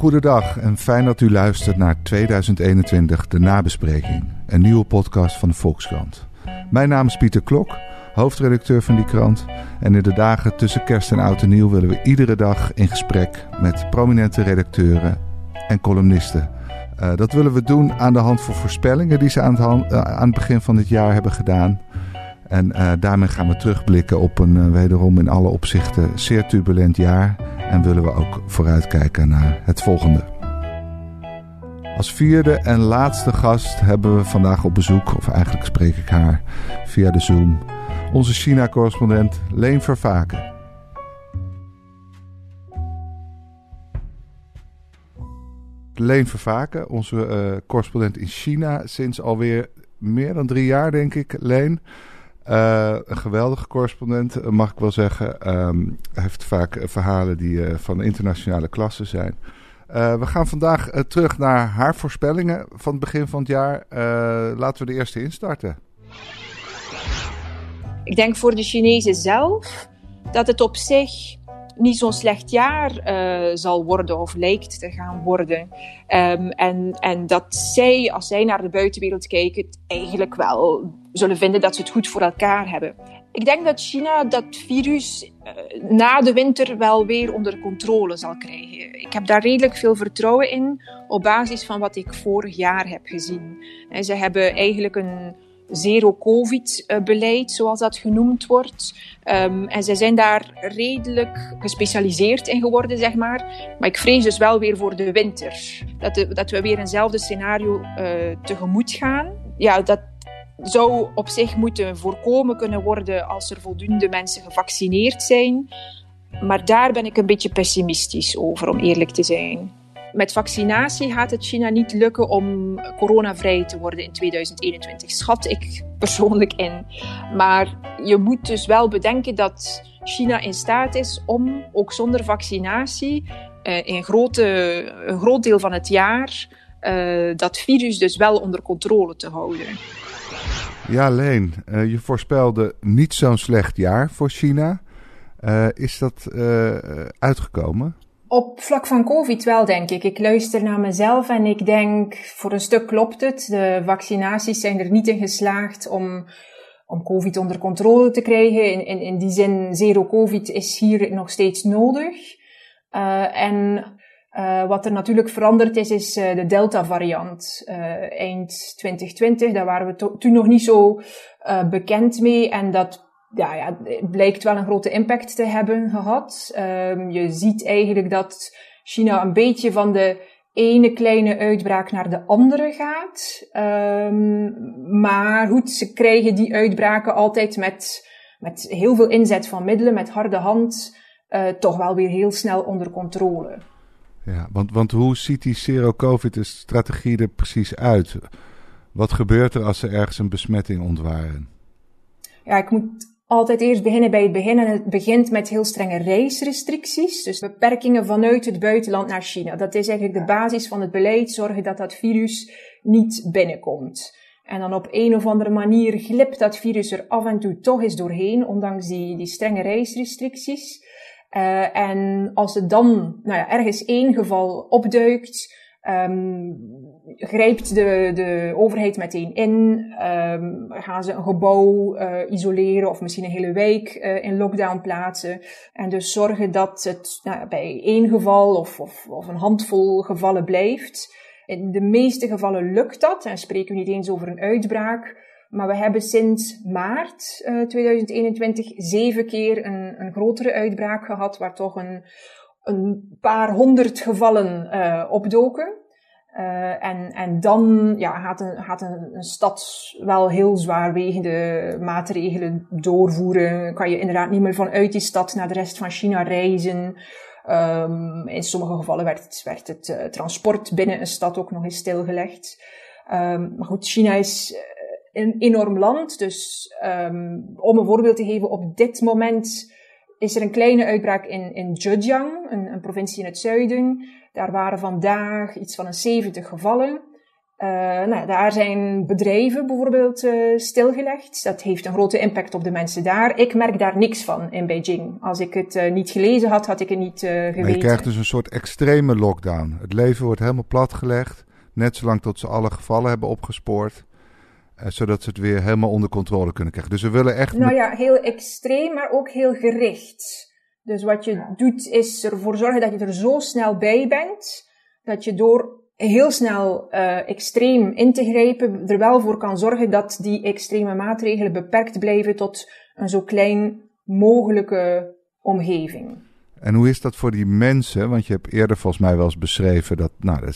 Goedendag en fijn dat u luistert naar 2021, de nabespreking. Een nieuwe podcast van de Volkskrant. Mijn naam is Pieter Klok, hoofdredacteur van die krant. En in de dagen tussen kerst en oud en nieuw willen we iedere dag in gesprek met prominente redacteuren en columnisten. Uh, dat willen we doen aan de hand van voorspellingen die ze aan het, uh, aan het begin van dit jaar hebben gedaan. En uh, daarmee gaan we terugblikken op een wederom in alle opzichten zeer turbulent jaar. En willen we ook vooruitkijken naar het volgende. Als vierde en laatste gast hebben we vandaag op bezoek, of eigenlijk spreek ik haar via de Zoom, onze China-correspondent Leen Vervaken. Leen Vervaken, onze uh, correspondent in China, sinds alweer meer dan drie jaar, denk ik, Leen. Uh, een geweldige correspondent, mag ik wel zeggen. Um, hij heeft vaak verhalen die van internationale klasse zijn. We gaan vandaag terug naar haar voorspellingen van het begin van het jaar. laten we de eerste instarten. Ik denk voor de Chinezen zelf dat het op zich niet zo'n slecht jaar uh, zal worden of lijkt te gaan worden. Um, en, en dat zij, als zij naar de buitenwereld kijken, eigenlijk wel zullen vinden dat ze het goed voor elkaar hebben. Ik denk dat China dat virus uh, na de winter wel weer onder controle zal krijgen. Ik heb daar redelijk veel vertrouwen in op basis van wat ik vorig jaar heb gezien. En ze hebben eigenlijk een zero-covid-beleid, zoals dat genoemd wordt. Um, en zij zijn daar redelijk gespecialiseerd in geworden, zeg maar. Maar ik vrees dus wel weer voor de winter. Dat, dat we weer eenzelfde scenario uh, tegemoet gaan. Ja, dat zou op zich moeten voorkomen kunnen worden als er voldoende mensen gevaccineerd zijn. Maar daar ben ik een beetje pessimistisch over, om eerlijk te zijn met vaccinatie gaat het China niet lukken om coronavrij te worden in 2021. Schat ik persoonlijk in. Maar je moet dus wel bedenken dat China in staat is om ook zonder vaccinatie uh, in grote, een groot deel van het jaar uh, dat virus dus wel onder controle te houden. Ja, Leen, uh, je voorspelde niet zo'n slecht jaar voor China. is dat uitgekomen? Op vlak van COVID wel, denk ik. Ik luister naar mezelf en ik denk, voor een stuk klopt het. De vaccinaties zijn er niet in geslaagd om, om COVID onder controle te krijgen. In, in, in die zin, zero COVID is hier nog steeds nodig. Uh, en uh, wat er natuurlijk veranderd is, is uh, de Delta-variant. eind 2020, daar waren we toen nog niet zo bekend mee. En dat ja, ja, het blijkt wel een grote impact te hebben gehad. Um, je ziet eigenlijk dat China een beetje van de ene kleine uitbraak naar de andere gaat. Um, maar goed, ze krijgen die uitbraken altijd met, met heel veel inzet van middelen, met harde hand, uh, toch wel weer heel snel onder controle. Ja, want, want hoe ziet die zero-covid-strategie er precies uit? Wat gebeurt er als ze ergens een besmetting ontwaren? Ja, ik moet altijd eerst beginnen bij het begin. En het begint met heel strenge reisrestricties. Dus beperkingen vanuit het buitenland naar China. Dat is eigenlijk de basis van het beleid. Zorgen dat dat virus niet binnenkomt. En dan op een of andere manier glipt dat virus er af en toe toch eens doorheen, ondanks die, die strenge reisrestricties. Uh, en als het dan nou ja, ergens één geval opduikt, um, grijpt de, de overheid meteen in, um, gaan ze een gebouw uh, isoleren of misschien een hele wijk uh, in lockdown plaatsen. En dus zorgen dat het nou, bij één geval of, of, of een handvol gevallen blijft. In de meeste gevallen lukt dat en spreken we niet eens over een uitbraak. Maar we hebben sinds maart uh, 2021 zeven keer een, een grotere uitbraak gehad, waar toch een, een paar honderd gevallen uh, opdoken. Uh, en, en dan ja, gaat, een, gaat een, stad wel heel zwaarwegende maatregelen doorvoeren. Kan je inderdaad niet meer vanuit die stad naar de rest van China reizen. Um, in sommige gevallen werd het, werd het uh, transport binnen een stad ook nog eens stilgelegd. Um, maar goed, China is eh, een enorm land. Dus um, om een voorbeeld te geven, op dit moment is er een kleine uitbraak in, in Zhejiang, een, een provincie in het zuiden. Daar waren vandaag iets van een 70 gevallen. Uh, nou, daar zijn bedrijven bijvoorbeeld uh, stilgelegd. Dat heeft een grote impact op de mensen daar. Ik merk daar niks van in Beijing. Als ik het uh, niet gelezen had, had ik het niet geweten. Maar je krijgt dus een soort extreme lockdown. Het leven wordt helemaal platgelegd. Net zolang tot ze alle gevallen hebben opgespoord. Zodat ze het weer helemaal onder controle kunnen krijgen. Dus we willen echt... Nou ja, heel extreem, maar ook heel gericht. Dus wat je doet is ervoor zorgen dat je er zo snel bij bent, dat je door heel snel uh, extreem in te grijpen er wel voor kan zorgen dat die extreme maatregelen beperkt blijven tot een zo klein mogelijke omgeving. En hoe is dat voor die mensen? Want je hebt eerder volgens mij wel eens beschreven dat, nou,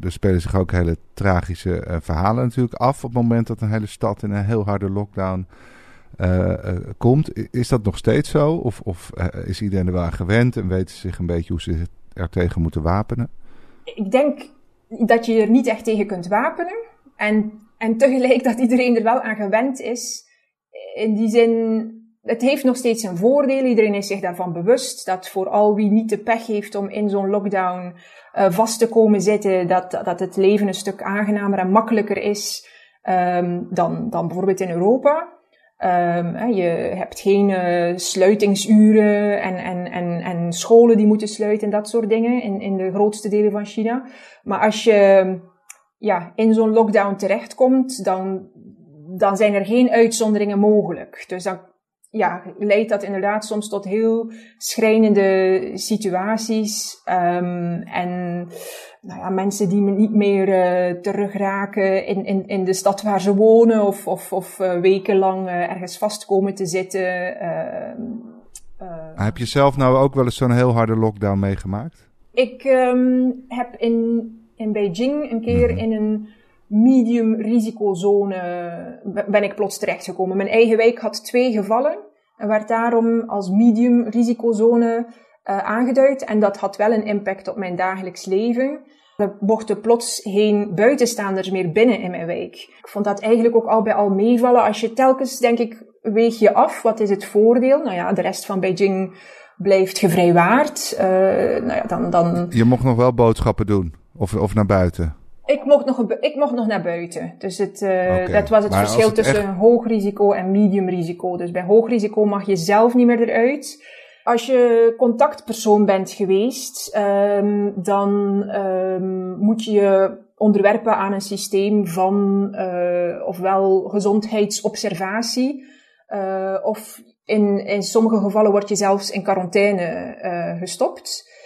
er spelen zich ook hele tragische uh, verhalen natuurlijk af op het moment dat een hele stad in een heel harde lockdown uh, komt. Is dat nog steeds zo? Of, of is iedereen er wel aan gewend en weten ze zich een beetje hoe ze er tegen moeten wapenen? Ik denk dat je er niet echt tegen kunt wapenen. En, en tegelijk dat iedereen er wel aan gewend is. In die zin, het heeft nog steeds een voordeel. Iedereen is zich daarvan bewust. Dat vooral wie niet de pech heeft om in zo'n lockdown vast te komen zitten, dat, dat het leven een stuk aangenamer en makkelijker is um, dan, dan bijvoorbeeld in Europa. Um, je hebt geen uh, sluitingsuren en, en, en, en scholen die moeten sluiten en dat soort dingen in, in de grootste delen van China. Maar als je ja, in zo'n lockdown terechtkomt, dan, dan zijn er geen uitzonderingen mogelijk. Dus dan ja, leidt dat inderdaad soms tot heel schrijnende situaties. Um, en nou ja, mensen die niet meer uh, terugraken in, in, in de stad waar ze wonen of, of, of uh, wekenlang uh, ergens vast komen te zitten. Ehm, heb je zelf nou ook wel eens zo'n heel harde lockdown meegemaakt? Ik um, heb in, in Beijing een keer mm-hmm. in een medium risicozone ben ik plots terechtgekomen. Mijn eigen wijk had twee gevallen en werd daarom als medium risicozone uh, aangeduid. En dat had wel een impact op mijn dagelijks leven. Er mochten plots geen buitenstaanders meer binnen in mijn wijk. Ik vond dat eigenlijk ook al bij al meevallen. Als je telkens, denk ik, weeg je af. Wat is het voordeel? Nou ja, de rest van Beijing blijft gevrijwaard. Uh, nou ja, dan, dan... Je mocht nog wel boodschappen doen? Of, of naar buiten? Ik mocht nog, ik mocht nog naar buiten. Dus het, uh, okay. dat was het maar verschil tussen echt... hoog risico en medium risico. Dus bij hoog risico mag je zelf niet meer eruit. Als je contactpersoon bent geweest, um, dan um, moet je je onderwerpen aan een systeem van uh, ofwel gezondheidsobservatie, uh, of in, in sommige gevallen word je zelfs in quarantaine gestopt.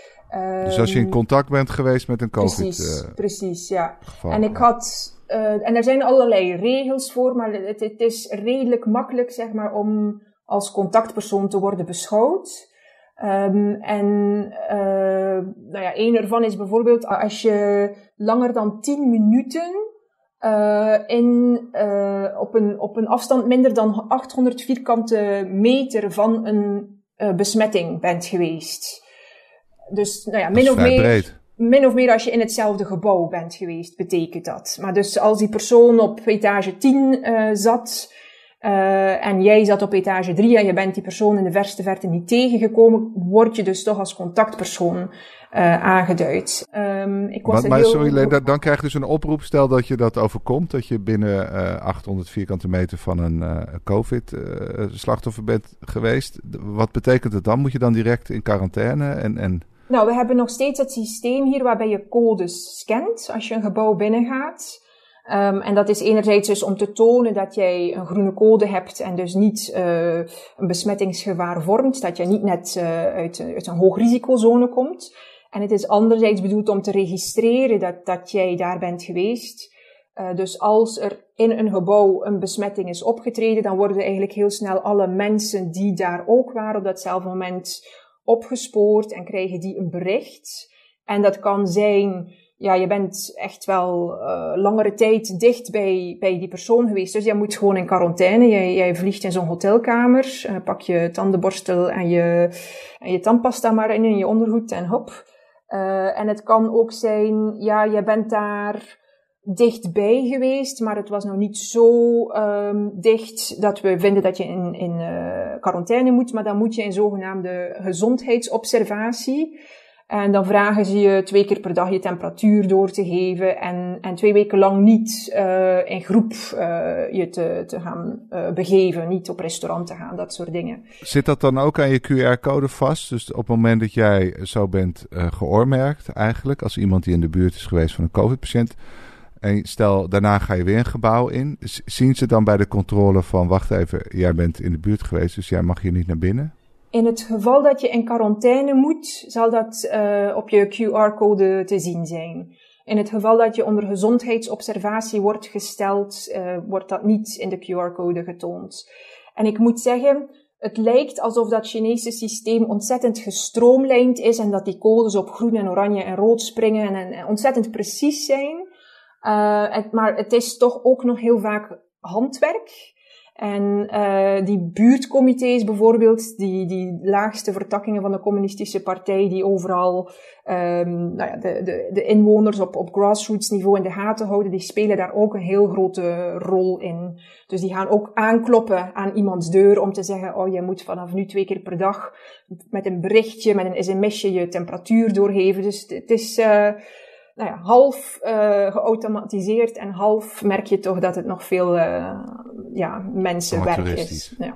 Dus als je in ehm, contact bent geweest met een COVID. Precies, uh, precies ja. Geval. En ik had, uh, en er zijn allerlei regels voor, maar het, het, is redelijk makkelijk, zeg maar, om als contactpersoon te worden beschouwd. Um, en uh, nou ja, een ervan is bijvoorbeeld als je langer dan 10 minuten uh, in, op, een, op een afstand minder dan 800 vierkante meter van een besmetting bent geweest. Dus nou ja, min of meer. Breed. Min of meer als je in hetzelfde gebouw bent geweest, betekent dat. Maar dus als die persoon op etage 10 uh, zat, uh, en jij zat op etage 3 en je bent die persoon in de verste verte niet tegengekomen, word je dus toch als contactpersoon uh, aangeduid. Um, ik was maar, maar sorry, dan, dan krijg je dus een oproep. Stel dat je dat overkomt, dat je binnen uh, 800 vierkante meter van een COVID-slachtoffer bent geweest. Wat betekent het dan? Moet je dan direct in quarantaine? En, en... Nou, we hebben nog steeds het systeem hier waarbij je codes scant als je een gebouw binnengaat. Um, en dat is enerzijds dus om te tonen dat jij een groene code hebt en dus niet uh, een besmettingsgevaar vormt, dat je niet net uh, uit, uit, een hoogrisicozone komt. En het is anderzijds bedoeld om te registreren dat, dat jij daar bent geweest. Uh, dus als er in een gebouw een besmetting is opgetreden, dan worden eigenlijk heel snel alle mensen die daar ook waren op datzelfde moment opgespoord en krijgen die een bericht. En dat kan zijn ja, je bent echt wel uh, langere tijd dicht bij, bij die persoon geweest. Dus je moet gewoon in quarantaine. Jij, jij vliegt in zo'n hotelkamer, uh, pak je tandenborstel en je, en je tandpasta maar in, in je ondergoed en hop. Uh, en het kan ook zijn, ja, je bent daar dichtbij geweest, maar het was nog niet zo um, dicht dat we vinden dat je in, in quarantaine moet. Maar dan moet je in zogenaamde gezondheidsobservatie. En dan vragen ze je twee keer per dag je temperatuur door te geven en, en twee weken lang niet uh, in groep uh, je te, te gaan begeven, niet op restaurant te gaan, dat soort dingen. Zit dat dan ook aan je QR-code vast? Dus op het moment dat jij zo bent geoormerkt eigenlijk, als iemand die in de buurt is geweest van een COVID-patiënt, en stel daarna ga je weer een gebouw in, zien ze dan bij de controle van wacht even, jij bent in de buurt geweest, dus jij mag hier niet naar binnen? In het geval dat je in quarantaine moet, zal dat uh, op je QR-code te zien zijn. In het geval dat je onder gezondheidsobservatie wordt gesteld, uh, wordt dat niet in de QR-code getoond. En ik moet zeggen, het lijkt alsof dat Chinese systeem ontzettend gestroomlijnd is en dat die codes op groen en oranje en rood springen en, en ontzettend precies zijn. Het, maar het is toch ook nog heel vaak handwerk. En uh, die buurtcomité's bijvoorbeeld, die, die laagste vertakkingen van de communistische partij, die overal um, nou ja, de, de, de inwoners op, op grassroots niveau in de gaten houden, die spelen daar ook een heel grote rol in. Dus die gaan ook aankloppen aan iemands deur om te zeggen, oh, je moet vanaf nu twee keer per dag met een berichtje, met een sms'je je temperatuur doorgeven. Dus het is... Uh, nou ja, half uh, geautomatiseerd en half merk je toch dat het nog veel uh, ja, mensenwerk is. Ja.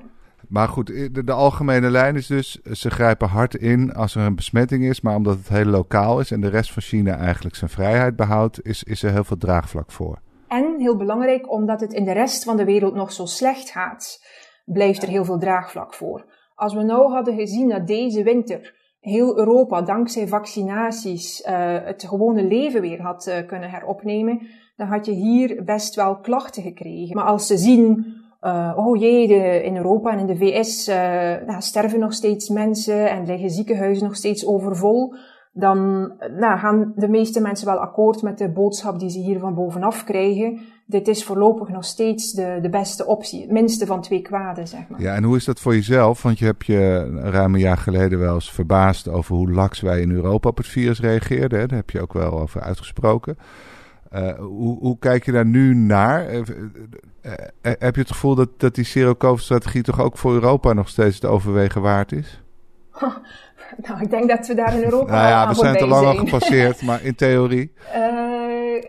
Maar goed, de, de, algemene lijn is dus, ze grijpen hard in als er een besmetting is, maar omdat het heel lokaal is en de rest van China eigenlijk zijn vrijheid behoudt, is, is er heel veel draagvlak voor. En heel belangrijk, omdat het in de rest van de wereld nog zo slecht gaat, blijft er heel veel draagvlak voor. Als we nou hadden gezien dat deze winter heel Europa dankzij vaccinaties uh, het gewone leven weer had uh, kunnen heropnemen, dan had je hier best wel klachten gekregen. Maar als ze zien, uh, oh jee, de, in Europa en in de VS nou, sterven nog steeds mensen en liggen ziekenhuizen nog steeds overvol, dan nou, gaan de meeste mensen wel akkoord met de boodschap die ze hier van bovenaf krijgen. Dit is voorlopig nog steeds de, de beste optie, het minste van twee kwaden, zeg maar. Ja, en hoe is dat voor jezelf? Want je hebt je ruim een jaar geleden wel eens verbaasd over hoe laks wij in Europa op het virus reageerden. Hè? Daar heb je ook wel over uitgesproken. Uh, hoe, hoe, kijk je daar nu naar? Uh, uh, heb je het gevoel dat, dat die zero-covid-strategie toch ook voor Europa nog steeds het overwegen waard is? Nou, ik denk dat we daar in Europa. nou ja, we zijn te lang al gepasseerd, maar in theorie. Uh,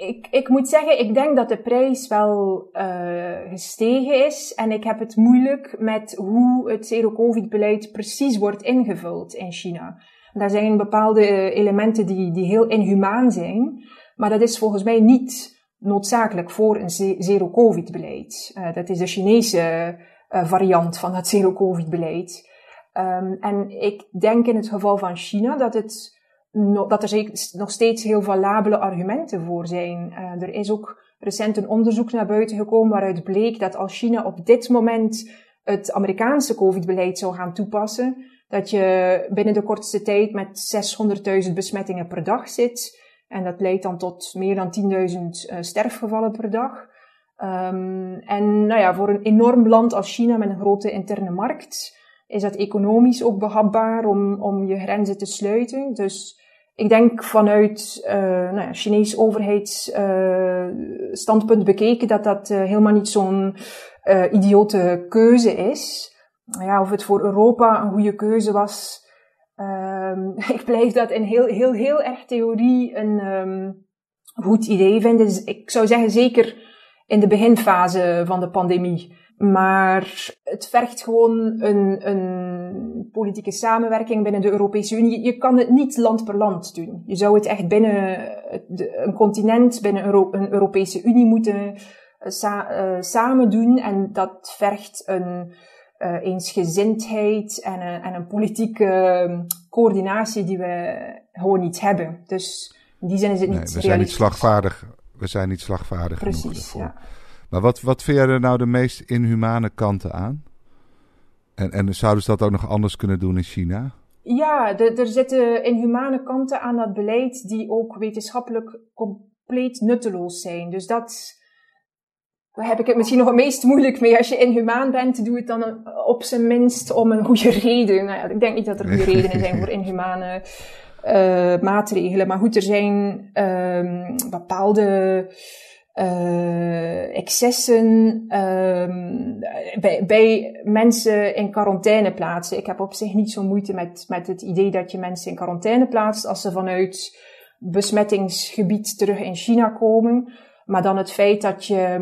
ik, ik moet zeggen, ik denk dat de prijs wel uh, gestegen is. En ik heb het moeilijk met hoe het zero-covid-beleid precies wordt ingevuld in China. Daar zijn bepaalde elementen die, die heel inhumaan zijn. Maar dat is volgens mij niet noodzakelijk voor een zero-covid-beleid. Uh, dat is de Chinese variant van het zero-covid-beleid. Um, en ik denk in het geval van China dat, het, dat er nog steeds heel valabele argumenten voor zijn. Uh, er is ook recent een onderzoek naar buiten gekomen waaruit bleek dat als China op dit moment het Amerikaanse COVID-beleid zou gaan toepassen, dat je binnen de kortste tijd met 600.000 besmettingen per dag zit. En dat leidt dan tot meer dan 10.000 uh, sterfgevallen per dag. Um, en nou ja, voor een enorm land als China met een grote interne markt is dat economisch ook behapbaar om, om je grenzen te sluiten. Dus ik denk vanuit uh, nou ja, Chinees overheidsstandpunt uh, bekeken dat dat uh, helemaal niet zo'n idiote keuze is. Ja, of het voor Europa een goede keuze was, ehm, ik blijf dat in heel, heel, heel erg theorie een um, goed idee vinden. Dus ik zou zeggen zeker in de beginfase van de pandemie. Maar het vergt gewoon een, een politieke samenwerking binnen de Europese Unie. Je kan het niet land per land doen. Je zou het echt binnen een continent, binnen een Europese Unie moeten eh, sa uh, samen doen. En dat vergt een uh, eensgezindheid en een, en een politieke ehm, coördinatie die we gewoon niet hebben. Dus in die zin is het niet nee, we zijn niet slagvaardig. We zijn niet slagvaardig Precies, genoeg ervoor. Ja. Maar wat, wat vind jij er nou de meest inhumane kanten aan? En, en zouden ze dat ook nog anders kunnen doen in China? Ja, er zitten inhumane kanten aan dat beleid die ook wetenschappelijk compleet nutteloos zijn. Dus dat daar heb ik het misschien nog het meest moeilijk mee. Als je inhumaan bent, doe het dan op zijn minst om een goede reden. Nou ja, ik denk niet dat er goede redenen zijn voor inhumane uh, maatregelen. Maar goed, er zijn um, bepaalde uh, excessen um, bij, bij, mensen in quarantaine plaatsen. Ik heb op zich niet zo moeite met, met het idee dat je mensen in quarantaine plaatst als ze vanuit besmettingsgebied terug in China komen. Maar dan het feit dat je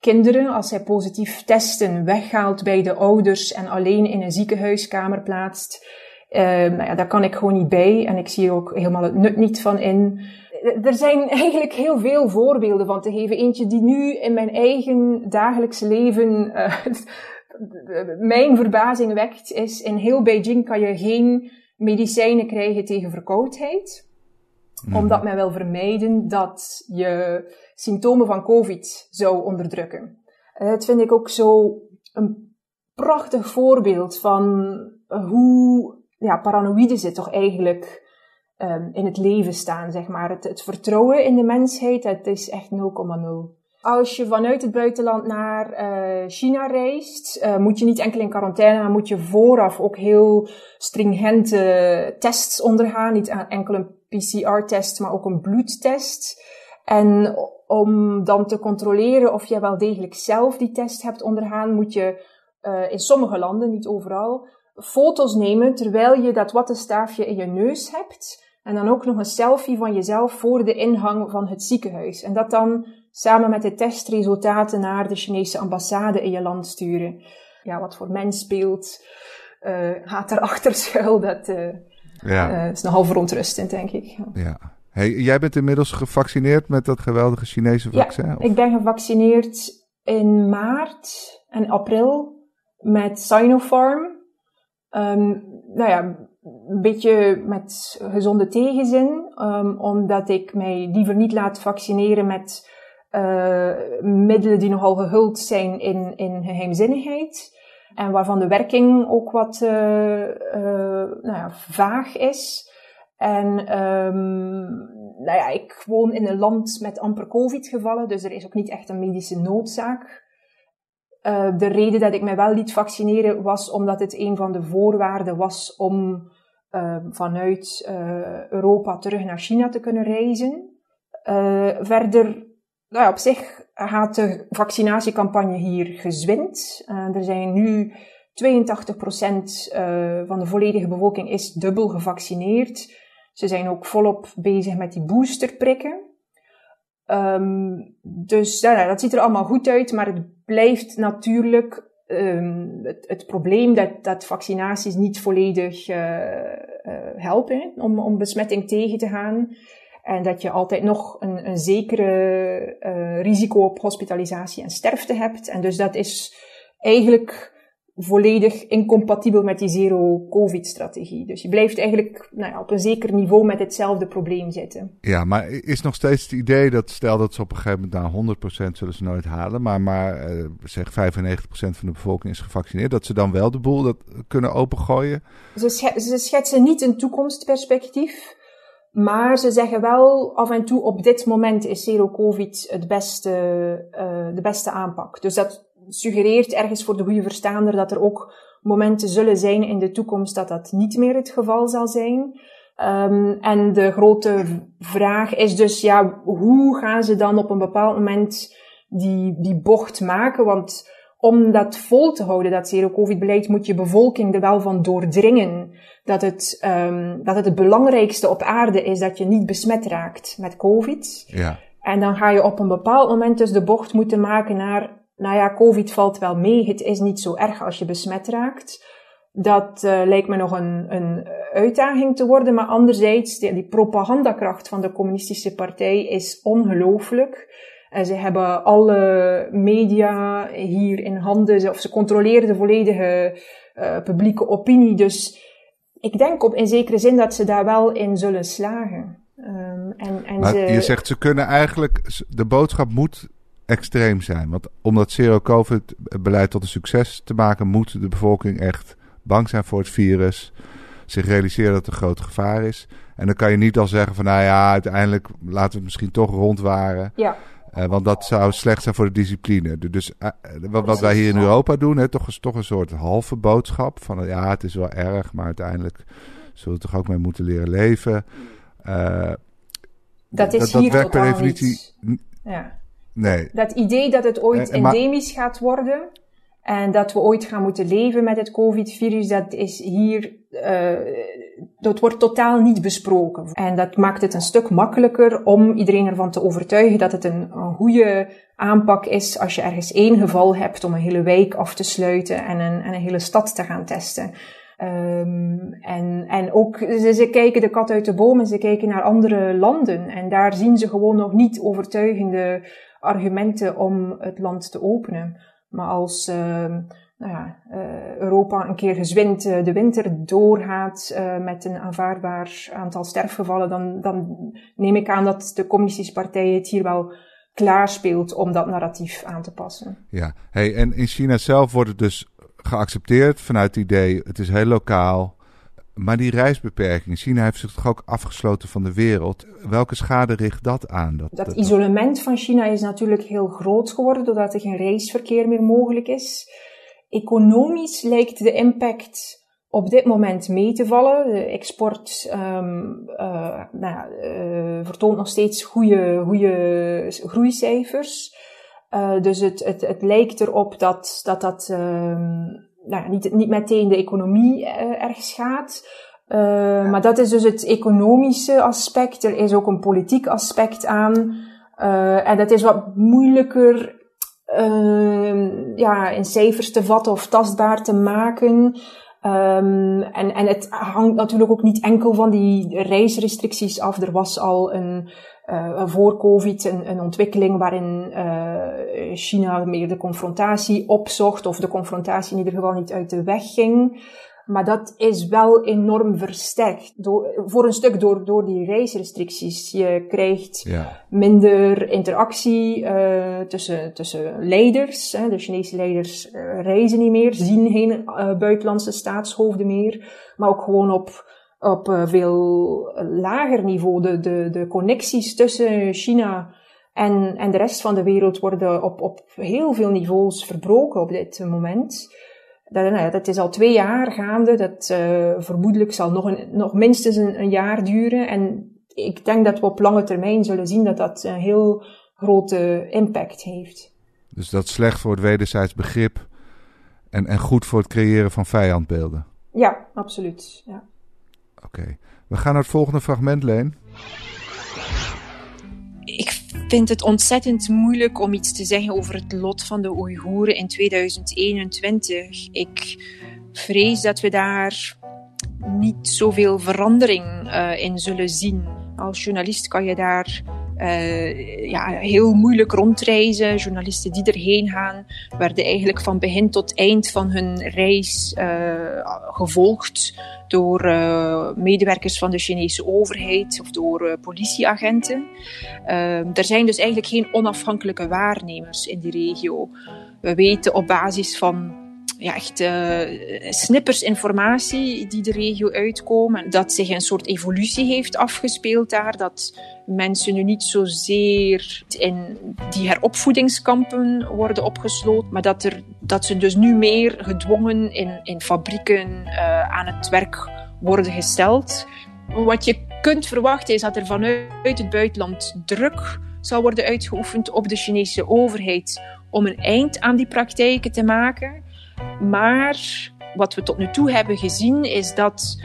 kinderen, als zij positief testen, weghaalt bij de ouders en alleen in een ziekenhuiskamer plaatst. Uh, nou ja, daar kan ik gewoon niet bij en ik zie er ook helemaal het nut niet van in. Er zijn eigenlijk heel veel voorbeelden van te geven. Eentje die nu in mijn eigen dagelijkse leven uh, mijn verbazing wekt, is in heel Beijing kan je geen medicijnen krijgen tegen verkoudheid. Mhm. Omdat men wil vermijden dat je symptomen van COVID zou onderdrukken. Uh, het vind ik ook zo een prachtig voorbeeld van hoe ja, paranoïden ze toch eigenlijk um, in het leven staan, zeg maar. Het, het vertrouwen in de mensheid, het is echt 0,0. Als je vanuit het buitenland naar uh, China reist, uh, moet je niet enkel in quarantaine, maar moet je vooraf ook heel stringente tests ondergaan. Niet enkel een PCR-test, maar ook een bloedtest. En om dan te controleren of je wel degelijk zelf die test hebt ondergaan, moet je uh, in sommige landen, niet overal, foto's nemen terwijl je dat wattenstaafje in je neus hebt. En dan ook nog een selfie van jezelf voor de ingang van het ziekenhuis. En dat dan samen met de testresultaten naar de Chinese ambassade in je land sturen. Ja, wat voor mens speelt, uh, gaat erachter schuil, dat uh, ja. uh, is nogal verontrustend, denk ik. Ja. Hey, jij bent inmiddels gevaccineerd met dat geweldige Chinese vaccin? Ja, ik ben gevaccineerd in maart en april met Sinopharm. Um, nou ja, een beetje met gezonde tegenzin, um, omdat ik mij liever niet laat vaccineren met uh, middelen die nogal gehuld zijn in, in geheimzinnigheid. En waarvan de werking ook wat uh, nou ja, vaag is. En um, nou ja, ik woon in een land met amper COVID-gevallen, dus er is ook niet echt een medische noodzaak. Uh, de reden dat ik mij wel liet vaccineren was omdat het een van de voorwaarden was om uh, vanuit uh, Europa terug naar China te kunnen reizen. verder, nou ja, op zich gaat de vaccinatiecampagne hier gezwind. er zijn nu 82% van de volledige bevolking is dubbel gevaccineerd. Ze zijn ook volop bezig met die boosterprikken. Um, dus nou, dat ziet er allemaal goed uit, maar het blijft natuurlijk um, het, het, probleem dat, dat vaccinaties niet volledig uh, uh, helpen om, om besmetting tegen te gaan. En dat je altijd nog een, een zekere uh, risico op hospitalisatie en sterfte hebt. En dus dat is eigenlijk volledig incompatibel met die zero-covid-strategie. Dus je blijft eigenlijk nou ja, op een zeker niveau met hetzelfde probleem zitten. Ja, maar is nog steeds het idee dat stel dat ze op een gegeven moment naar 100% zullen ze nooit halen, maar, maar uh, zeg 95% van de bevolking is gevaccineerd, dat ze dan wel de boel dat kunnen opengooien? Ze, ze schetsen niet een toekomstperspectief. Maar ze zeggen wel af en toe op dit moment is zero-covid het beste, uh, de beste aanpak. Dus dat suggereert ergens voor de goede verstaander dat er ook momenten zullen zijn in de toekomst dat dat niet meer het geval zal zijn. Um, en de grote vraag is dus, ja, hoe gaan ze dan op een bepaald moment die, die bocht maken? Want om dat vol te houden, dat zero-covid-beleid, moet je bevolking er wel van doordringen dat het, um, dat het het belangrijkste op aarde is dat je niet besmet raakt met covid. Ja. En dan ga je op een bepaald moment dus de bocht moeten maken naar nou ja, COVID valt wel mee. Het is niet zo erg als je besmet raakt. Dat uh, lijkt me nog een, een uitdaging te worden. Maar anderzijds, die, die propagandakracht van de communistische partij is ongelooflijk. En ze hebben alle media hier in handen, of ze controleren de volledige uh, publieke opinie. Dus ik denk op in zekere zin dat ze daar wel in zullen slagen. Um, en, en maar ze... je zegt ze kunnen eigenlijk, de boodschap moet extreem zijn. Want om dat zero-covid-beleid tot een succes te maken, moet de bevolking echt bang zijn voor het virus. zich realiseren dat het een groot gevaar is. En dan kan je niet al zeggen van nou ja, uiteindelijk laten we het misschien toch rondwaren. Ja. Uh, want dat zou slecht zijn voor de discipline. Dus uh, wat, wat, wij hier in Europa doen, hè, toch, toch een soort halve boodschap. Van ja, het is wel erg, maar uiteindelijk zullen we toch ook mee moeten leren leven. Uh, dat is dat, hier werkt per definitie. Ja. Nee. Dat idee dat het ooit Eh, maar- endemisch gaat worden en dat we ooit gaan moeten leven met het COVID-virus, dat is hier, eh, dat wordt totaal niet besproken. En dat maakt het een stuk makkelijker om iedereen ervan te overtuigen dat het een, een goede aanpak is als je ergens één geval hebt om een hele wijk af te sluiten en een, en een hele stad te gaan testen. Ehm, en, en ook, ze, ze kijken de kat uit de boom en ze kijken naar andere landen. En daar zien ze gewoon nog niet overtuigende argumenten om het land te openen. Maar als ehm, nou ja, eh, Europa een keer gezwind eh, de winter doorgaat eh, met een aanvaardbaar aantal sterfgevallen, dan, dan neem ik aan dat de communistische partij het hier wel klaarspeelt om dat narratief aan te passen. Ja, hey, en in China zelf wordt het dus geaccepteerd vanuit het idee, het is heel lokaal. Maar die reisbeperking, China heeft zich toch ook afgesloten van de wereld. Welke schade richt dat aan? Dat, Dat isolement van China is natuurlijk heel groot geworden doordat er geen reisverkeer meer mogelijk is. Economisch lijkt de impact op dit moment mee te vallen. De export um, uh, nou, uh, vertoont nog steeds goede, goede groeicijfers. Uh, dus het, het, het lijkt erop dat dat, dat um, nou niet, niet meteen de economie uh, erg schaadt. Uh, maar dat is dus het economische aspect. Er is ook een politiek aspect aan. Uh, en dat is wat moeilijker uh, ja, in cijfers te vatten of tastbaar te maken. Um, en, en het hangt natuurlijk ook niet enkel van die reisrestricties af. Er was al een, uh, voor COVID een, een ontwikkeling waarin uh, China meer de confrontatie opzocht, of de confrontatie in ieder geval niet uit de weg ging. Maar dat is wel enorm versterkt. Door, voor een stuk door, door die reisrestricties. Je krijgt Ja. minder interactie uh, tussen, tussen leiders. Hè. De Chinese leiders reizen niet meer, zien geen buitenlandse staatshoofden meer. Maar ook gewoon op, op uh, veel lager niveau. De, de, de connecties tussen China en, en de rest van de wereld worden op, op heel veel niveaus verbroken op dit moment. Dat, nou dat is al twee jaar gaande. Dat uh, vermoedelijk zal nog, een, nog minstens een, een, jaar duren. En ik denk dat we op lange termijn zullen zien dat dat een heel grote impact heeft. Dus dat is slecht voor het wederzijds begrip en, en goed voor het creëren van vijandbeelden. Ja, absoluut. Ja. Oké. We gaan naar het volgende fragment, Leen. Ik vind het ontzettend moeilijk om iets te zeggen over het lot van de Oeigoeren in 2021. Ik vrees dat we daar niet zoveel verandering uh, in zullen zien. Als journalist kan je daar uh, ja, heel moeilijk rondreizen. Journalisten die erheen gaan, werden eigenlijk van begin tot eind van hun reis uh, gevolgd door uh, medewerkers van de Chinese overheid of door politieagenten. er zijn dus eigenlijk geen onafhankelijke waarnemers in die regio. We weten op basis van ja, echt uh, snippers informatie die de regio uitkomen. Dat zich een soort evolutie heeft afgespeeld daar. Dat mensen nu niet zozeer in die heropvoedingskampen worden opgesloten, maar dat, er, dat ze dus nu meer gedwongen in, in fabrieken uh, aan het werk worden gesteld. Wat je kunt verwachten is dat er vanuit het buitenland druk zal worden uitgeoefend op de Chinese overheid om een eind aan die praktijken te maken. Maar wat we tot nu toe hebben gezien is dat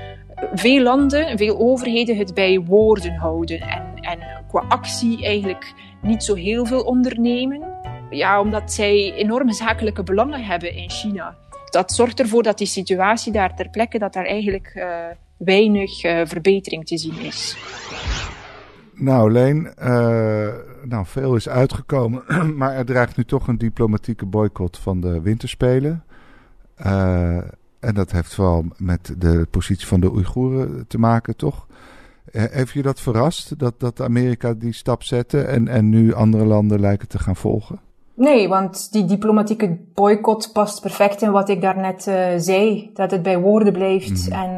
veel landen, veel overheden het bij woorden houden en, en qua actie eigenlijk niet zo heel veel ondernemen. Ja, omdat zij enorme zakelijke belangen hebben in China. Dat zorgt ervoor dat die situatie daar ter plekke, dat daar eigenlijk uh, weinig uh, verbetering te zien is. Nou, Leen, uh, nou, veel is uitgekomen, maar er dreigt nu toch een diplomatieke boycott van de winterspelen. Uh, en dat heeft vooral met de positie van de Oeigoeren te maken, toch? Uh, heeft je dat verrast, dat, dat Amerika die stap zette en, en nu andere landen lijken te gaan volgen? Nee, want die diplomatieke boycott past perfect in wat ik daarnet uh, zei. Dat het bij woorden blijft mhm. en,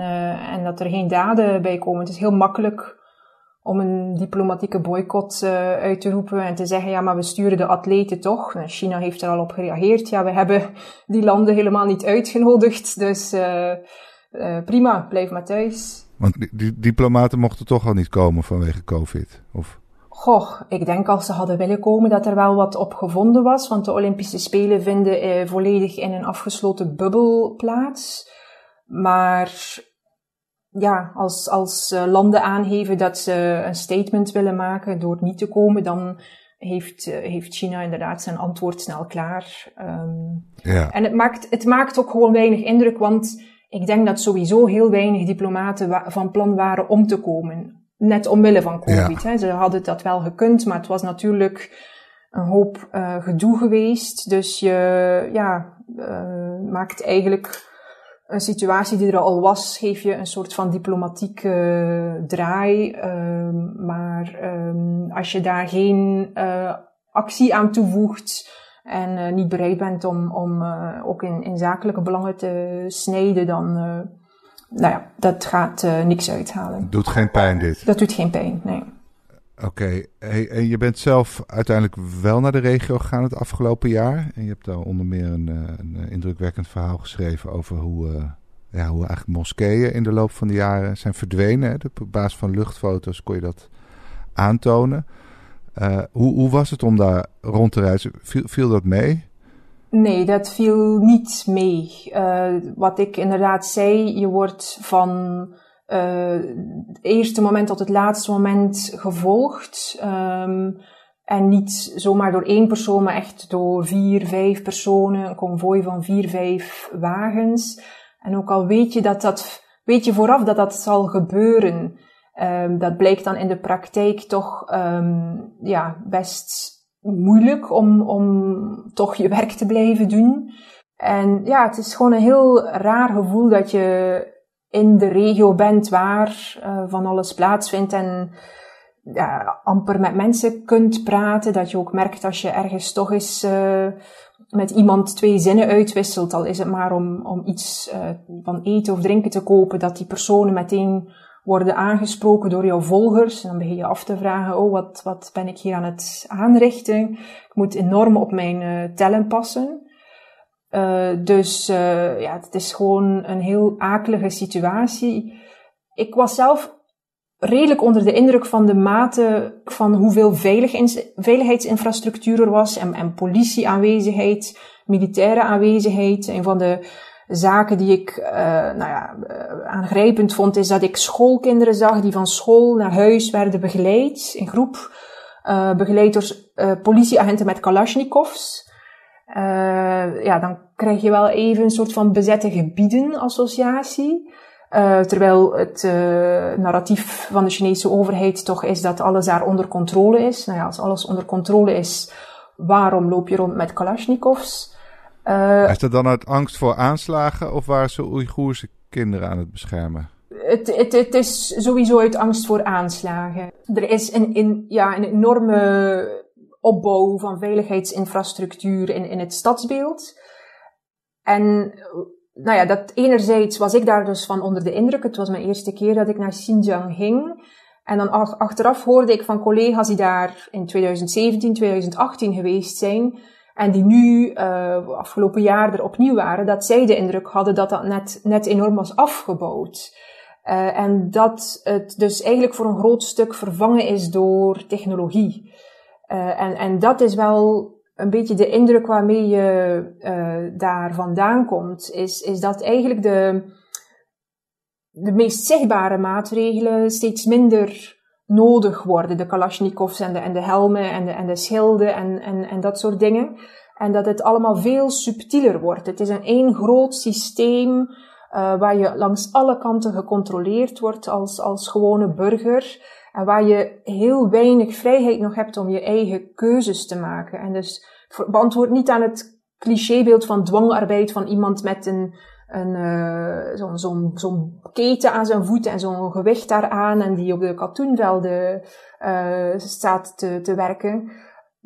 en dat er geen daden bij komen. Het is heel makkelijk om een diplomatieke boycott uh, uit te roepen en te zeggen, ja, maar we sturen de atleten toch. Nou, China heeft er al op gereageerd. Ja, we hebben die landen helemaal niet uitgenodigd. Dus prima, blijf maar thuis. Want die, diplomaten mochten toch al niet komen vanwege COVID? Of... Goh, ik denk als ze hadden willen komen dat er wel wat op gevonden was, want de Olympische Spelen vinden eh, volledig in een afgesloten bubbel plaats. Maar ja, als, als uh, landen aangeven dat ze een statement willen maken door niet te komen, dan heeft, uh, heeft China inderdaad zijn antwoord snel klaar. Um, ja. En het maakt, het maakt ook gewoon weinig indruk, want ik denk dat sowieso heel weinig diplomaten van plan waren om te komen net omwille van COVID. Hè. Ze hadden dat wel gekund, maar het was natuurlijk een hoop uh, gedoe geweest. Dus je ja, uh, maakt eigenlijk een situatie die er al was, geef je een soort van diplomatieke uh, draai. Ehm, maar um, als je daar geen actie aan toevoegt en niet bereid bent om, om ook in, in zakelijke belangen te snijden, dan nou ja, dat gaat niks uithalen. Doet geen pijn dit? Dat doet geen pijn, nee. Oké, en je bent zelf uiteindelijk wel naar de regio gegaan het afgelopen jaar. En je hebt daar onder meer een, eh, een eh, indrukwekkend verhaal geschreven over hoe, uh, ja, hoe eigenlijk moskeeën in de loop van de jaren zijn verdwenen. Hè? Op basis van luchtfoto's kon je dat aantonen. Uh, hoe, hoe was het om daar rond te reizen? Viel, dat mee? Nee, dat viel niet mee. Wat ik inderdaad zei, je wordt van het eerste moment tot het laatste moment gevolgd. Um, en niet zomaar door één persoon, maar echt door vier, vijf personen. Een konvooi van vier, vijf wagens. En ook al weet je dat dat, weet je vooraf dat dat zal gebeuren. Um, dat blijkt dan in de praktijk toch um, ja, best moeilijk om, om toch je werk te blijven doen. En ja, het is gewoon een heel raar gevoel dat je in de regio bent waar uh, van alles plaatsvindt en ja, amper met mensen kunt praten. Dat je ook merkt als je ergens toch eens uh, met iemand twee zinnen uitwisselt, al is het maar om, om iets uh, van eten of drinken te kopen, dat die personen meteen worden aangesproken door jouw volgers. En dan begin je af te vragen, oh, wat, wat ben ik hier aan het aanrichten? Ik moet enorm op mijn tellen passen. Uh, dus uh, ja, het is gewoon een heel akelige situatie. Ik was zelf redelijk onder de indruk van de mate van hoeveel veilig veiligheidsinfrastructuur er was en, en politieaanwezigheid, militaire aanwezigheid. Een van de zaken die ik uh, nou ja, aangrijpend vond, is dat ik schoolkinderen zag die van school naar huis werden begeleid, in groep, begeleid door politieagenten met kalasjnikovs. ja, dan krijg je wel even een soort van bezette gebieden associatie. terwijl het narratief van de Chinese overheid toch is dat alles daar onder controle is. Nou ja, als alles onder controle is, waarom loop je rond met kalasjnikovs? Uh, is dat dan uit angst voor aanslagen of waren ze Oeigoerse kinderen aan het beschermen? Het, het, het is sowieso uit angst voor aanslagen. Er is een, in, ja, een enorme opbouw van veiligheidsinfrastructuur in, in het stadsbeeld. En nou ja, dat enerzijds was ik daar dus van onder de indruk. Het was mijn eerste keer dat ik naar Xinjiang ging. En dan achteraf hoorde ik van collega's die daar in 2017, 2018 geweest zijn en die nu, uh, afgelopen jaar er opnieuw waren, dat zij de indruk hadden dat dat net, net enorm was afgebouwd. Uh, en dat het dus eigenlijk voor een groot stuk vervangen is door technologie. Uh, en, en dat is wel een beetje de indruk waarmee je daar vandaan komt, is, is dat eigenlijk de, de meest zichtbare maatregelen steeds minder nodig worden. De Kalashnikovs en de, en de helmen en de, en de schilden en, en, en dat soort dingen. En dat het allemaal veel subtieler wordt. Het is een één groot systeem uh, waar je langs alle kanten gecontroleerd wordt als, als gewone burger. En waar je heel weinig vrijheid nog hebt om je eigen keuzes te maken. En dus beantwoord niet aan het clichébeeld van dwangarbeid van iemand met een een, uh, zo'n zo zo keten aan zijn voeten en zo'n gewicht daaraan en die op de katoenvelden uh, staat te, te werken.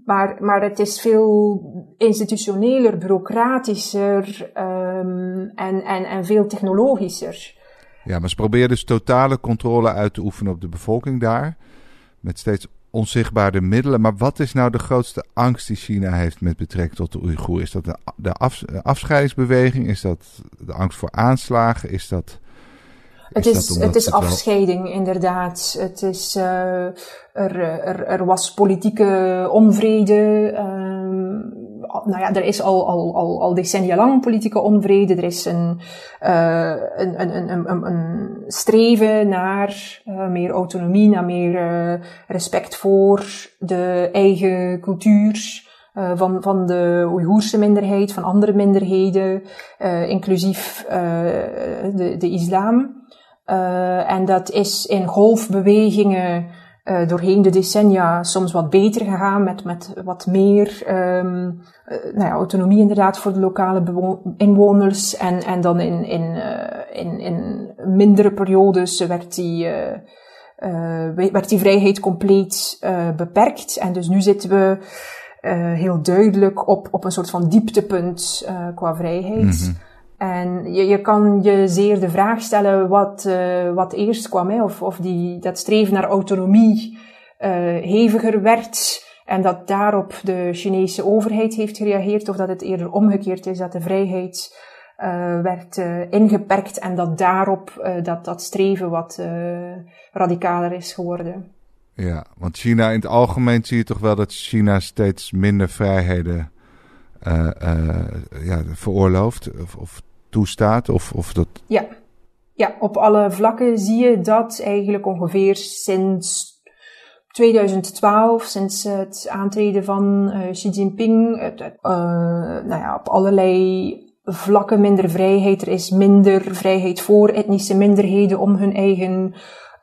maar, maar het is veel institutioneler, bureaucratischer um, en, en, en veel technologischer. Ja, maar ze proberen dus totale controle uit te oefenen op de bevolking daar. Met steeds onzichtbare middelen. Maar wat is nou de grootste angst die China heeft met betrekking tot de Oeigoer? Is dat de, de afscheidingsbeweging? Is dat de angst voor aanslagen? Is dat het is, het is afscheiding, inderdaad. Het is, uh, er, er, er was politieke onvrede. Um, nou ja, er is al, al, al, decennia lang politieke onvrede. Er is een, uh, een, een, een, een, een streven naar uh, meer autonomie, naar meer respect voor de eigen cultuur. Van, van de Oeigoerse minderheid, van andere minderheden, inclusief de, de islam. En dat is in golfbewegingen uh, doorheen de decennia soms wat beter gegaan, met, met wat meer um, nou ja, autonomie inderdaad voor de lokale inwoners. En, en dan in, in, in, in mindere periodes werd die, werd die vrijheid compleet beperkt. En dus nu zitten we heel duidelijk op, op een soort van dieptepunt qua vrijheid. -hmm. En je, je kan je zeer de vraag stellen wat, uh, wat eerst kwam, hè? Of, of die, dat streven naar autonomie uh, heviger werd en dat daarop de Chinese overheid heeft gereageerd, of dat het eerder omgekeerd is, dat de vrijheid uh, werd ingeperkt en dat daarop dat, dat streven wat radicaler is geworden. Ja, want China in het algemeen zie je toch wel dat China steeds minder vrijheden ja, veroorlooft of, of toestaat? Of, of dat... ja. ja, op alle vlakken zie je dat eigenlijk ongeveer sinds 2012, sinds het aantreden van uh, Xi Jinping, uh, nou ja, op allerlei vlakken minder vrijheid. Er is minder vrijheid voor etnische minderheden om hun eigen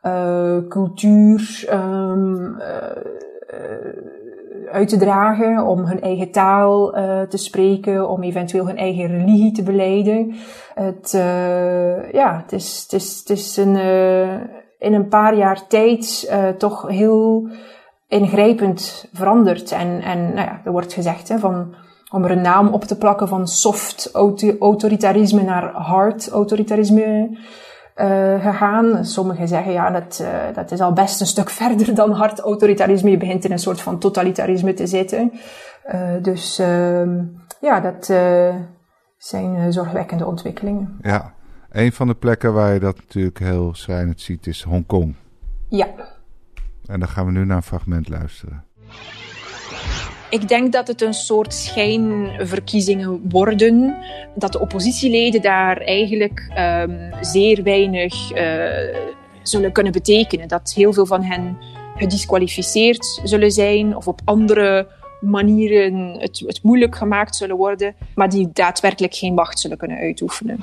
uh, cultuur um, uit te dragen, om hun eigen taal uh, te spreken, om eventueel hun eigen religie te beleiden. Het, uh, ja, het is, het is, het is een, uh, in een paar jaar tijd toch heel ingrijpend veranderd. En, en nou ja, er wordt gezegd hè, van, om er een naam op te plakken van soft autoritarisme naar hard autoritarisme uh, gegaan. Sommigen zeggen ja, dat, uh, dat is al best een stuk verder dan hard autoritarisme. Je begint in een soort van totalitarisme te zitten. Uh, dus ja, dat zijn zorgwekkende ontwikkelingen. Ja, een van de plekken waar je dat natuurlijk heel schrijnend ziet is Hongkong. Ja. En dan gaan we nu naar een fragment luisteren. Ik denk dat het een soort schijnverkiezingen worden. Dat de oppositieleden daar eigenlijk um, zeer weinig uh, zullen kunnen betekenen. Dat heel veel van hen gedisqualificeerd zullen zijn of op andere manieren het, het moeilijk gemaakt zullen worden, maar die daadwerkelijk geen macht zullen kunnen uitoefenen.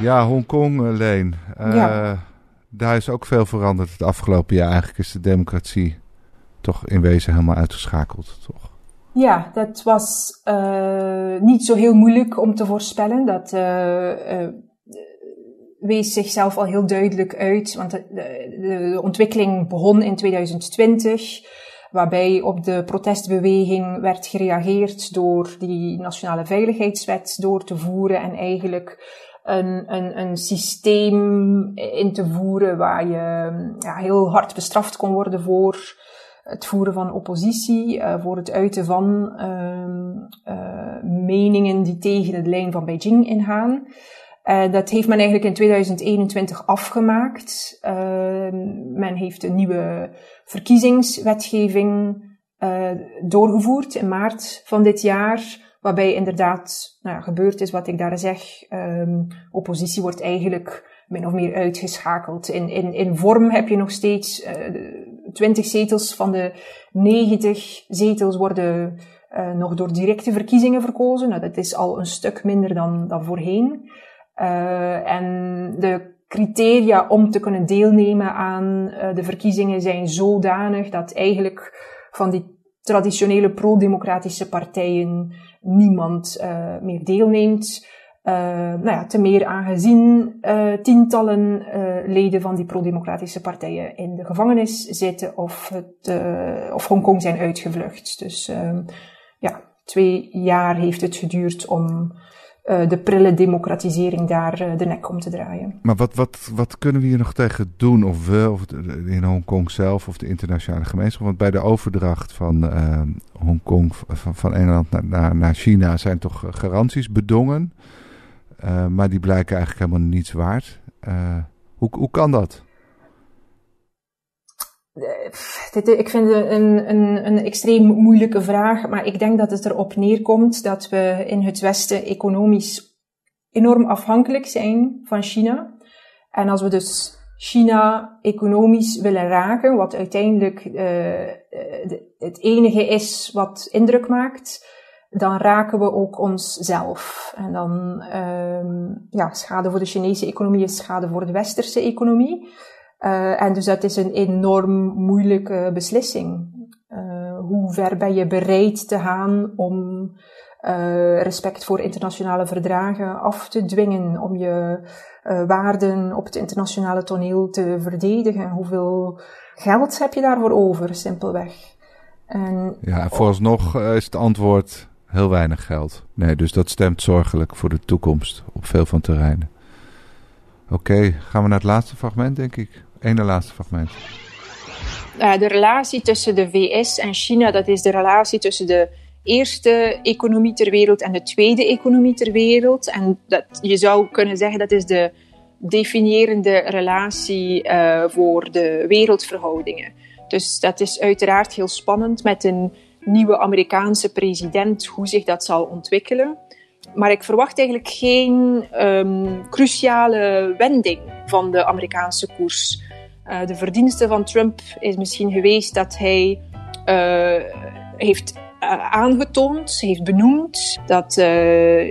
Ja, Hongkong, uh, Leen. Uh, ja. Daar is ook veel veranderd het afgelopen jaar. Eigenlijk is de democratie toch in wezen helemaal uitgeschakeld, toch? Ja, dat was uh, niet zo heel moeilijk om te voorspellen. Dat uh, wees zichzelf al heel duidelijk uit, want de, de, de, ontwikkeling begon in 2020, waarbij op de protestbeweging werd gereageerd door die nationale veiligheidswet door te voeren en eigenlijk een, een, een systeem in te voeren waar je ja, heel hard bestraft kon worden voor het voeren van oppositie, uh, voor het uiten van uh, meningen die tegen de lijn van Beijing ingaan. Uh, dat heeft men eigenlijk in 2021 afgemaakt. men heeft een nieuwe verkiezingswetgeving doorgevoerd in maart van dit jaar, waarbij inderdaad nou gebeurd is wat ik daar zeg. Um, oppositie wordt eigenlijk min of meer uitgeschakeld. In, in, in vorm heb je nog steeds 20 zetels van de 90 zetels worden uh, nog door directe verkiezingen verkozen. Nou, dat is al een stuk minder dan, dan voorheen. Uh, en de criteria om te kunnen deelnemen aan uh, de verkiezingen zijn zodanig dat eigenlijk van die traditionele pro-democratische partijen niemand meer deelneemt. Uh, nou ja, te meer aangezien uh, tientallen uh, leden van die pro-democratische partijen in de gevangenis zitten of, het, of Hongkong zijn uitgevlucht. Dus ehm, ja, twee jaar heeft het geduurd om de prille democratisering daar de nek om te draaien. Maar wat, wat, wat kunnen we hier nog tegen doen? Of we, of in Hongkong zelf, of de internationale gemeenschap? Want bij de overdracht van Hongkong van, van Engeland naar, naar China zijn toch garanties bedongen. Maar die blijken eigenlijk helemaal niets waard. hoe, hoe kan dat? Dit, ik vind het een, een, een extreem moeilijke vraag, maar ik denk dat het erop neerkomt dat we in het Westen economisch enorm afhankelijk zijn van China. En als we dus China economisch willen raken, wat uiteindelijk de, het enige is wat indruk maakt, dan raken we ook onszelf. En dan uh, ja, schade voor de Chinese economie is schade voor de westerse economie. Uh, en dus dat is een enorm moeilijke beslissing. Uh, hoe ver ben je bereid te gaan om uh, respect voor internationale verdragen af te dwingen, om je waarden op het internationale toneel te verdedigen? Hoeveel geld heb je daarvoor over, simpelweg? En, ja, vooralsnog is het antwoord heel weinig geld. Nee, dus dat stemt zorgelijk voor de toekomst op veel van terreinen. Oké, gaan we naar het laatste fragment, denk ik. Ene laatste fragment. Uh, de relatie tussen de VS en China, dat is de relatie tussen de eerste economie ter wereld en de tweede economie ter wereld. En dat, je zou kunnen zeggen dat is de definiërende relatie uh, voor de wereldverhoudingen. Dus dat is uiteraard heel spannend met een nieuwe Amerikaanse president, hoe zich dat zal ontwikkelen. Maar ik verwacht eigenlijk geen um, cruciale wending van de Amerikaanse koers. Uh, de verdienste van Trump is misschien geweest dat hij uh, heeft uh, aangetoond, heeft benoemd dat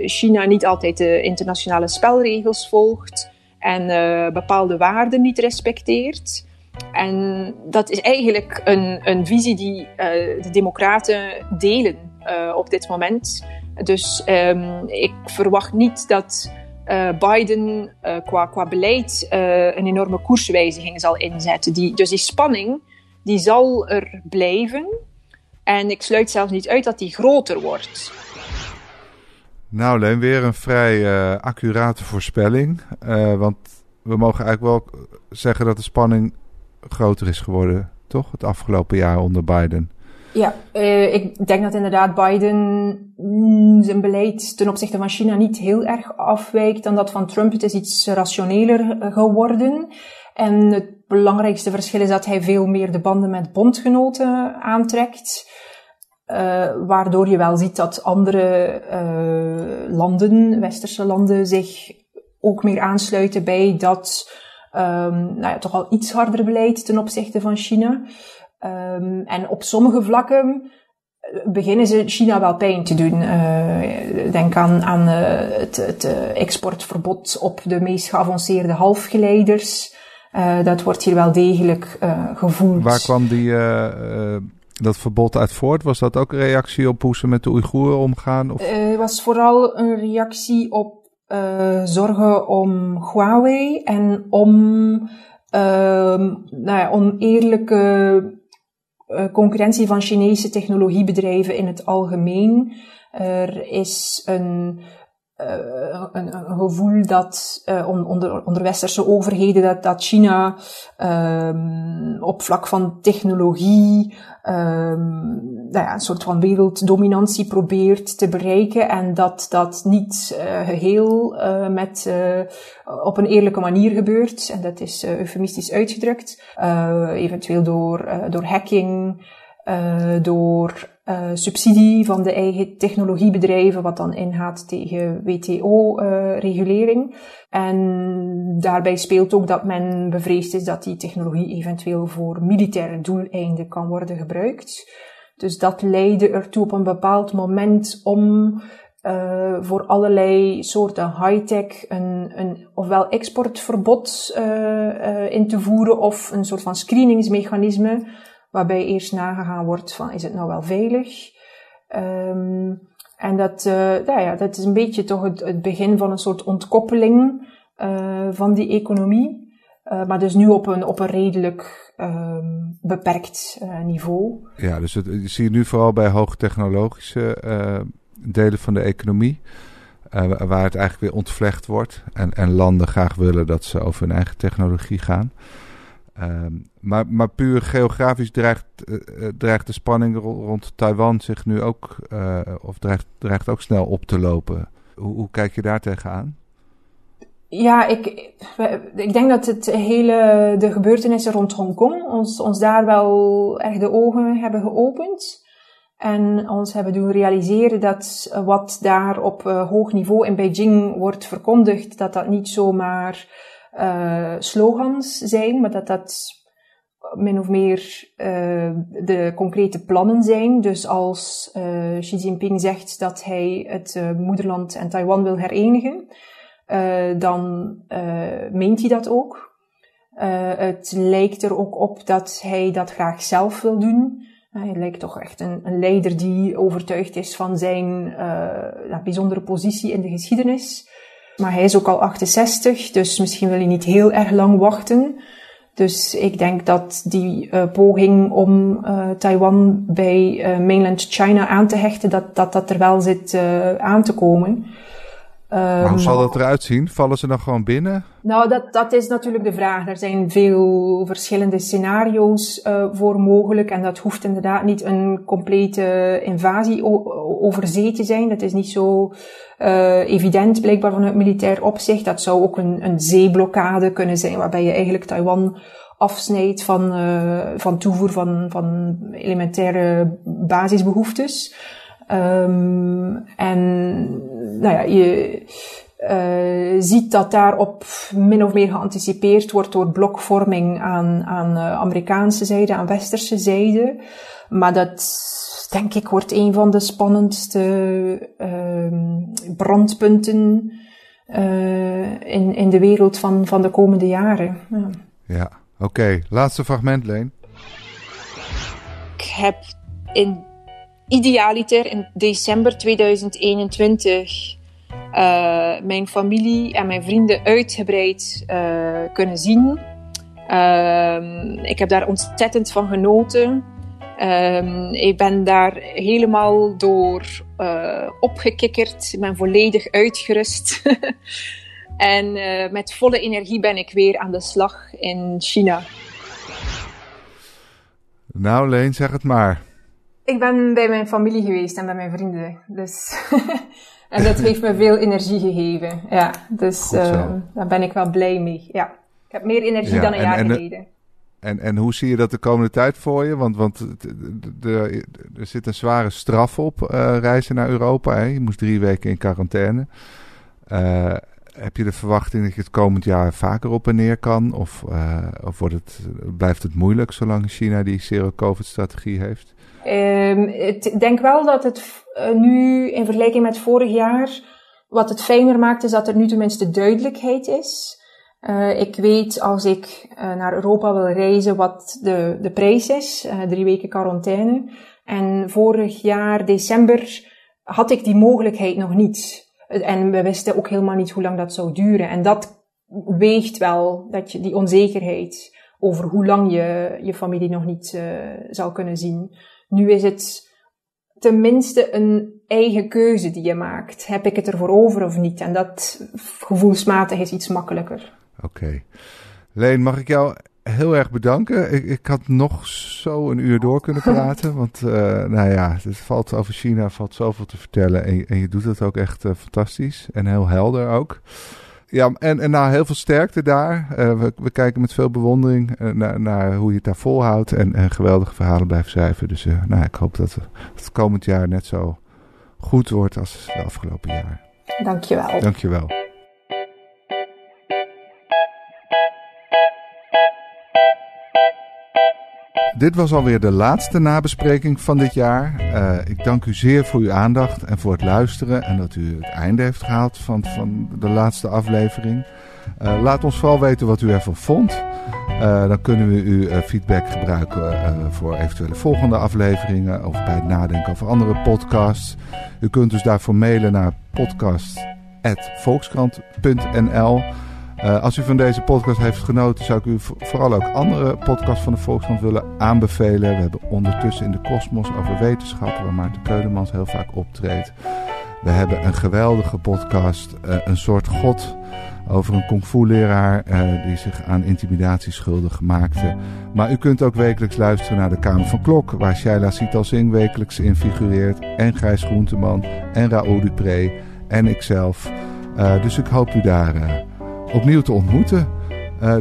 China niet altijd de internationale spelregels volgt en bepaalde waarden niet respecteert. En dat is eigenlijk een, een visie die de Democraten delen op dit moment. Dus um, ik verwacht niet dat uh, Biden qua, qua beleid een enorme koerswijziging zal inzetten. Die, dus die spanning die zal er blijven. En ik sluit zelfs niet uit dat die groter wordt. Nou, Leen, weer een vrij accurate voorspelling. want we mogen eigenlijk wel zeggen dat de spanning groter is geworden, toch? Het afgelopen jaar onder Biden. Ja, uh, ik denk dat inderdaad Biden mm, zijn beleid ten opzichte van China niet heel erg afwijkt dan dat van Trump. Het is iets rationeler eh, geworden. En het belangrijkste verschil is dat hij veel meer de banden met bondgenoten aantrekt. Uh, waardoor je wel ziet dat andere landen, westerse landen, zich ook meer aansluiten bij dat nou ja, toch al iets harder beleid ten opzichte van China. Um, en op sommige vlakken eh, beginnen ze China wel pijn te doen. Uh, denk aan, aan uh, het, het exportverbod op de meest geavanceerde halfgeleiders. Dat wordt hier wel degelijk gevoeld. Waar kwam die, dat verbod uit voort? Was dat ook een reactie op hoe ze met de Oeigoeren omgaan? Het was vooral een reactie op zorgen om Huawei en om ehm, nou ja, oneerlijke eh, concurrentie van Chinese technologiebedrijven in het algemeen. Er is een, uh, een, gevoel dat uh, onder, onder westerse overheden dat, dat China um, op vlak van technologie um, nou ja, een soort van werelddominantie probeert te bereiken en dat dat niet uh, geheel met, op een eerlijke manier gebeurt. En dat is eufemistisch uitgedrukt. eventueel door, door hacking, door subsidie van de eigen technologiebedrijven, wat dan ingaat tegen WTO-regulering. en daarbij speelt ook dat men bevreesd is dat die technologie eventueel voor militaire doeleinden kan worden gebruikt. Dus dat leidde ertoe op een bepaald moment om uh, voor allerlei soorten high-tech een, een ofwel exportverbod in te voeren of een soort van screeningsmechanisme waarbij eerst nagegaan wordt van is het nou wel veilig. Um, En dat, nou ja, dat is een beetje toch het, begin van een soort ontkoppeling van die economie. maar dus nu op een, op een redelijk um, beperkt niveau. Ja, dus het, je ziet nu vooral bij hoogtechnologische delen van de economie. Waar het eigenlijk weer ontvlecht wordt. En, en landen graag willen dat ze over hun eigen technologie gaan. Ehm, maar, maar puur geografisch dreigt, uh, dreigt de spanning rond Taiwan zich nu ook, of dreigt, dreigt ook snel op te lopen. Hoe, hoe kijk je daar tegenaan? Ja, ik, ik denk dat het hele, de gebeurtenissen rond Hongkong ons, ons daar wel echt de ogen hebben geopend. En ons hebben doen realiseren dat wat daar op hoog niveau in Beijing wordt verkondigd, dat dat niet zomaar uh, slogans zijn, maar dat dat min of meer uh, de concrete plannen zijn. Dus als Xi Jinping zegt dat hij het moederland en Taiwan wil herenigen, dan meent hij dat ook. het lijkt er ook op dat hij dat graag zelf wil doen. Hij lijkt toch echt een, een leider die overtuigd is van zijn bijzondere positie in de geschiedenis. Maar hij is ook al 68, dus misschien wil hij niet heel erg lang wachten. Dus ik denk dat die uh, poging om uh, Taiwan bij mainland China aan te hechten, dat dat, dat er wel zit aan te komen maar hoe zal dat eruit zien? Vallen ze dan gewoon binnen? Nou, dat, dat is natuurlijk de vraag. Er zijn veel verschillende scenario's uh, voor mogelijk. En dat hoeft inderdaad niet een complete invasie over zee te zijn. Dat is niet zo uh, evident, blijkbaar vanuit militair opzicht. Dat zou ook een, een zeeblokkade kunnen zijn, waarbij je eigenlijk Taiwan afsnijdt van, uh, van toevoer van, van elementaire basisbehoeftes. Um, en nou ja, je uh, ziet dat daarop min of meer geanticipeerd wordt door blokvorming aan, aan uh, Amerikaanse zijde, aan westerse zijde. Maar dat, denk ik, wordt een van de spannendste uh, brandpunten uh, in, in de wereld van, van de komende jaren. Ja, ja oké. Okay. Laatste fragment, Leen. Ik heb in idealiter in december 2021 uh, eh, mijn familie en mijn vrienden uitgebreid uh, kunnen zien. Uh, ik heb daar ontzettend van genoten. Ehm, ik ben daar helemaal door uh, opgekikkerd. Ik ben volledig uitgerust. en met volle energie ben ik weer aan de slag in China. Nou, Leen, zeg het maar. Ik ben bij mijn familie geweest en bij mijn vrienden. Dus en dat heeft me veel energie gegeven. Ja, dus uh, daar ben ik wel blij mee. Ja, ik heb meer energie dan een jaar geleden. En, en hoe zie je dat de komende tijd voor je? Want, want er zit een zware straf op uh, reizen naar Europa. Hè? Je moest drie weken in quarantaine. Uh, heb je de verwachting dat je het komend jaar vaker op en neer kan? Of, of wordt het, blijft het moeilijk zolang China die zero-covid-strategie heeft? Um, ik denk wel dat het uh, nu in vergelijking met vorig jaar, wat het fijner maakt, is dat er nu tenminste duidelijkheid is. Uh, ik weet als ik uh, naar Europa wil reizen wat de, de prijs is, drie weken quarantaine. En vorig jaar december had ik die mogelijkheid nog niet. En we wisten ook helemaal niet hoe lang dat zou duren. En dat weegt wel, dat je, die onzekerheid over hoe lang je je familie nog niet zal kunnen zien. Nu is het tenminste een eigen keuze die je maakt. Heb ik het ervoor over of niet? En dat gevoelsmatig is iets makkelijker. Oké. Leen, mag ik jou heel erg bedanken. Ik, ik had nog zo een uur door kunnen praten. want uh, nou ja, het valt over China valt zoveel te vertellen. En, en je doet het ook echt uh, fantastisch. En heel helder ook. Ja, en, en nou, heel veel sterkte daar. Uh, we, we, kijken met veel bewondering uh, naar, naar, hoe je het daar volhoudt. En, en geweldige verhalen blijft schrijven. Dus uh, nou, ik hoop dat het komend jaar net zo goed wordt als de afgelopen jaren. Dankjewel. Dankjewel. Dit was alweer de laatste nabespreking van dit jaar. Uh, ik dank u zeer voor uw aandacht en voor het luisteren en dat u het einde heeft gehaald van, van de laatste aflevering. Uh, laat ons vooral weten wat u ervan vond. Uh, dan kunnen we uw feedback gebruiken voor eventuele volgende afleveringen of bij het nadenken over andere podcasts. U kunt dus daarvoor mailen naar podcast.volkskrant.nl. als u van deze podcast heeft genoten, zou ik u vooral ook andere podcasts van de Volkskrant willen aanbevelen. We hebben ondertussen in de Kosmos over wetenschap, waar Maarten Keulemans heel vaak optreedt. We hebben een geweldige podcast, een soort god over een kung fu leraar uh, die zich aan intimidatie schuldig maakte. Maar u kunt ook wekelijks luisteren naar de Kamer van Klok, waar Shaila Sital Singh wekelijks in figureert. En Gijs Groenteman en Raoul Dupré en ikzelf. Dus ik hoop u daar opnieuw te ontmoeten.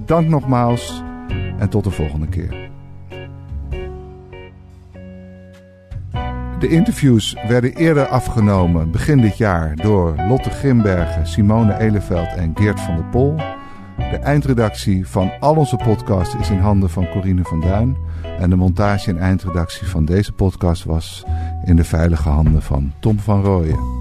dank nogmaals en tot de volgende keer. De interviews werden eerder afgenomen begin dit jaar door Lotte Grimbergen, Simone Eleveld en Geert van der Pol. De eindredactie van al onze podcasts is in handen van Corine van Duin. En de montage en eindredactie van deze podcast was in de veilige handen van Tom van Rooyen.